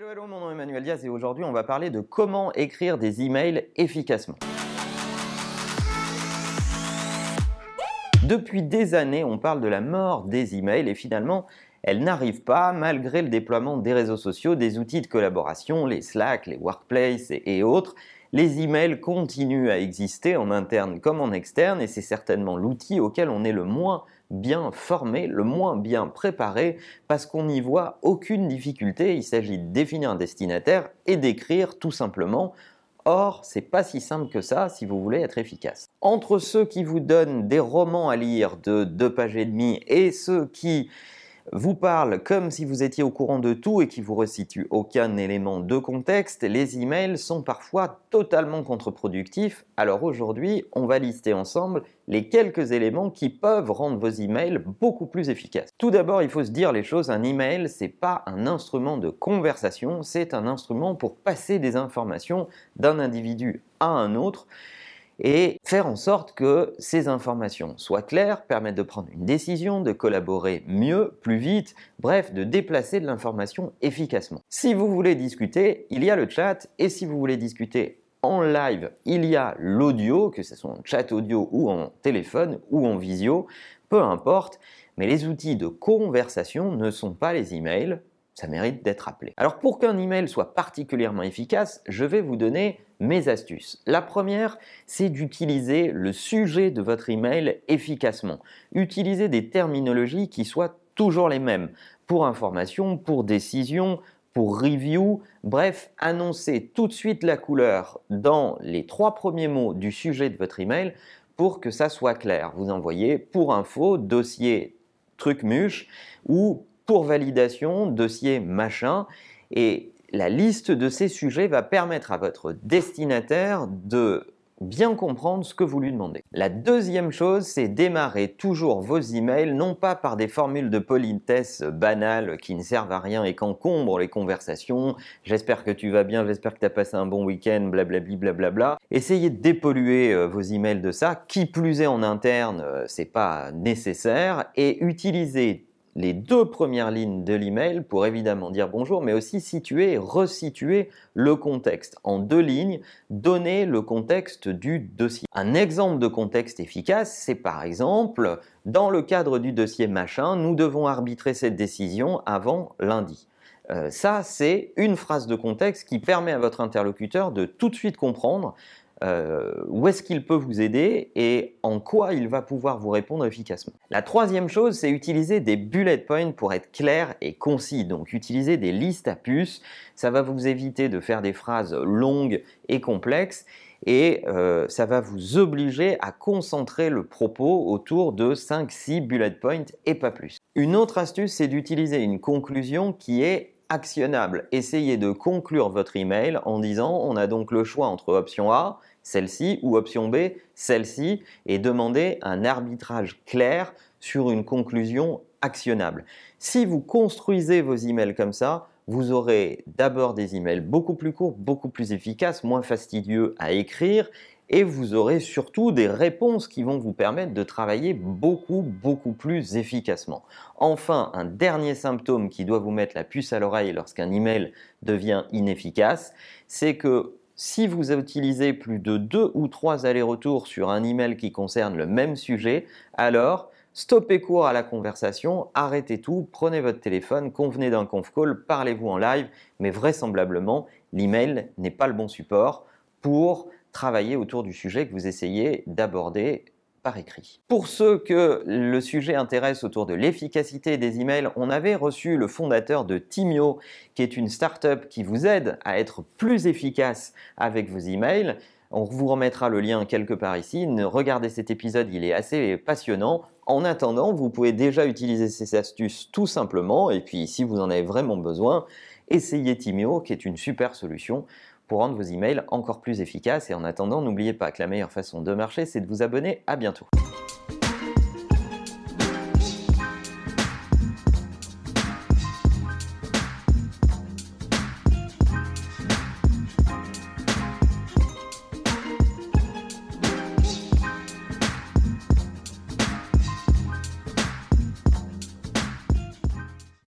Hello, hello, mon nom est Emmanuel Diaz et aujourd'hui on va parler de comment écrire des emails efficacement. Depuis des années, on parle de la mort des emails et finalement, elle n'arrive pas malgré le déploiement des réseaux sociaux, des outils de collaboration, les Slack, les Workplace et, autres. Les emails continuent à exister en interne comme en externe et c'est certainement l'outil auquel on est le moins bien formé, le moins bien préparé parce qu'on n'y voit aucune difficulté. Il s'agit de définir un destinataire et d'écrire tout simplement Or, c'est pas si simple que ça si vous voulez être efficace. Entre ceux qui vous donnent des romans à lire de deux pages et demie et ceux qui vous parle comme si vous étiez au courant de tout et qui vous resitue aucun élément de contexte, les emails sont parfois totalement contre-productifs. Alors aujourd'hui, on va lister ensemble les quelques éléments qui peuvent rendre vos emails beaucoup plus efficaces. Tout d'abord, il faut se dire les choses, un email, c'est pas un instrument de conversation, c'est un instrument pour passer des informations d'un individu à un autre et faire en sorte que ces informations soient claires, permettent de prendre une décision, de collaborer mieux, plus vite, bref, de déplacer de l'information efficacement. Si vous voulez discuter, il y a le chat, et si vous voulez discuter en live, il y a l'audio, que ce soit en chat audio ou en téléphone ou en visio, peu importe, mais les outils de conversation ne sont pas les emails, ça mérite d'être appelé. Alors pour qu'un email soit particulièrement efficace, je vais vous donner mes astuces. La première, c'est d'utiliser le sujet de votre email efficacement. Utilisez des terminologies qui soient toujours les mêmes pour information, pour décision, pour review, bref, annoncez tout de suite la couleur dans les trois premiers mots du sujet de votre email pour que ça soit clair. Vous envoyez pour info, dossier truc muche ou pour validation, dossier machin. Et la liste de ces sujets va permettre à votre destinataire de bien comprendre ce que vous lui demandez. La deuxième chose, c'est démarrer toujours vos emails, non pas par des formules de politesse banales qui ne servent à rien et qu'encombrent les conversations. J'espère que tu vas bien, j'espère que tu as passé un bon week-end, blablabli, blablabla. Essayez de dépolluer euh, vos emails de ça. Qui plus est en interne, euh, c'est pas nécessaire. Et utilisez les deux premières lignes de l'email pour évidemment dire bonjour, mais aussi situer, resituer le contexte. En deux lignes, donner le contexte du dossier. Un exemple de contexte efficace, c'est par exemple, dans le cadre du dossier machin, nous devons arbitrer cette décision avant lundi. Euh, ça, c'est une phrase de contexte qui permet à votre interlocuteur de tout de suite comprendre euh, où est-ce qu'il peut vous aider et en quoi il va pouvoir vous répondre efficacement? La troisième chose, c'est utiliser des bullet points pour être clair et concis. Donc utiliser des listes à puces, ça va vous éviter de faire des phrases longues et complexes et euh, ça va vous obliger à concentrer le propos autour de 5-6 bullet points et pas plus. Une autre astuce, c'est d'utiliser une conclusion qui est actionnable. Essayez de conclure votre email en disant on a donc le choix entre option A, celle-ci, ou option B, celle-ci, et demander un arbitrage clair sur une conclusion actionnable. Si vous construisez vos emails comme ça, vous aurez d'abord des emails beaucoup plus courts, beaucoup plus efficaces, moins fastidieux à écrire, et vous aurez surtout des réponses qui vont vous permettre de travailler beaucoup, beaucoup plus efficacement. Enfin, un dernier symptôme qui doit vous mettre la puce à l'oreille lorsqu'un email devient inefficace, c'est que si vous utilisez plus de deux ou trois allers-retours sur un email qui concerne le même sujet, alors stoppez court à la conversation, arrêtez tout, prenez votre téléphone, convenez d'un conf call, parlez-vous en live, mais vraisemblablement, l'email n'est pas le bon support pour travailler autour du sujet que vous essayez d'aborder par écrit. Pour ceux que le sujet intéresse autour de l'efficacité des emails, on avait reçu le fondateur de Timio, qui est une startup qui vous aide à être plus efficace avec vos emails. On vous remettra le lien quelque part ici. Regardez cet épisode, il est assez passionnant. En attendant, vous pouvez déjà utiliser ces astuces tout simplement. Et puis, si vous en avez vraiment besoin, essayez Timio, qui est une super solution pour rendre vos emails encore plus efficaces. Et en attendant, n'oubliez pas que la meilleure façon de marcher, c'est de vous abonner. À bientôt.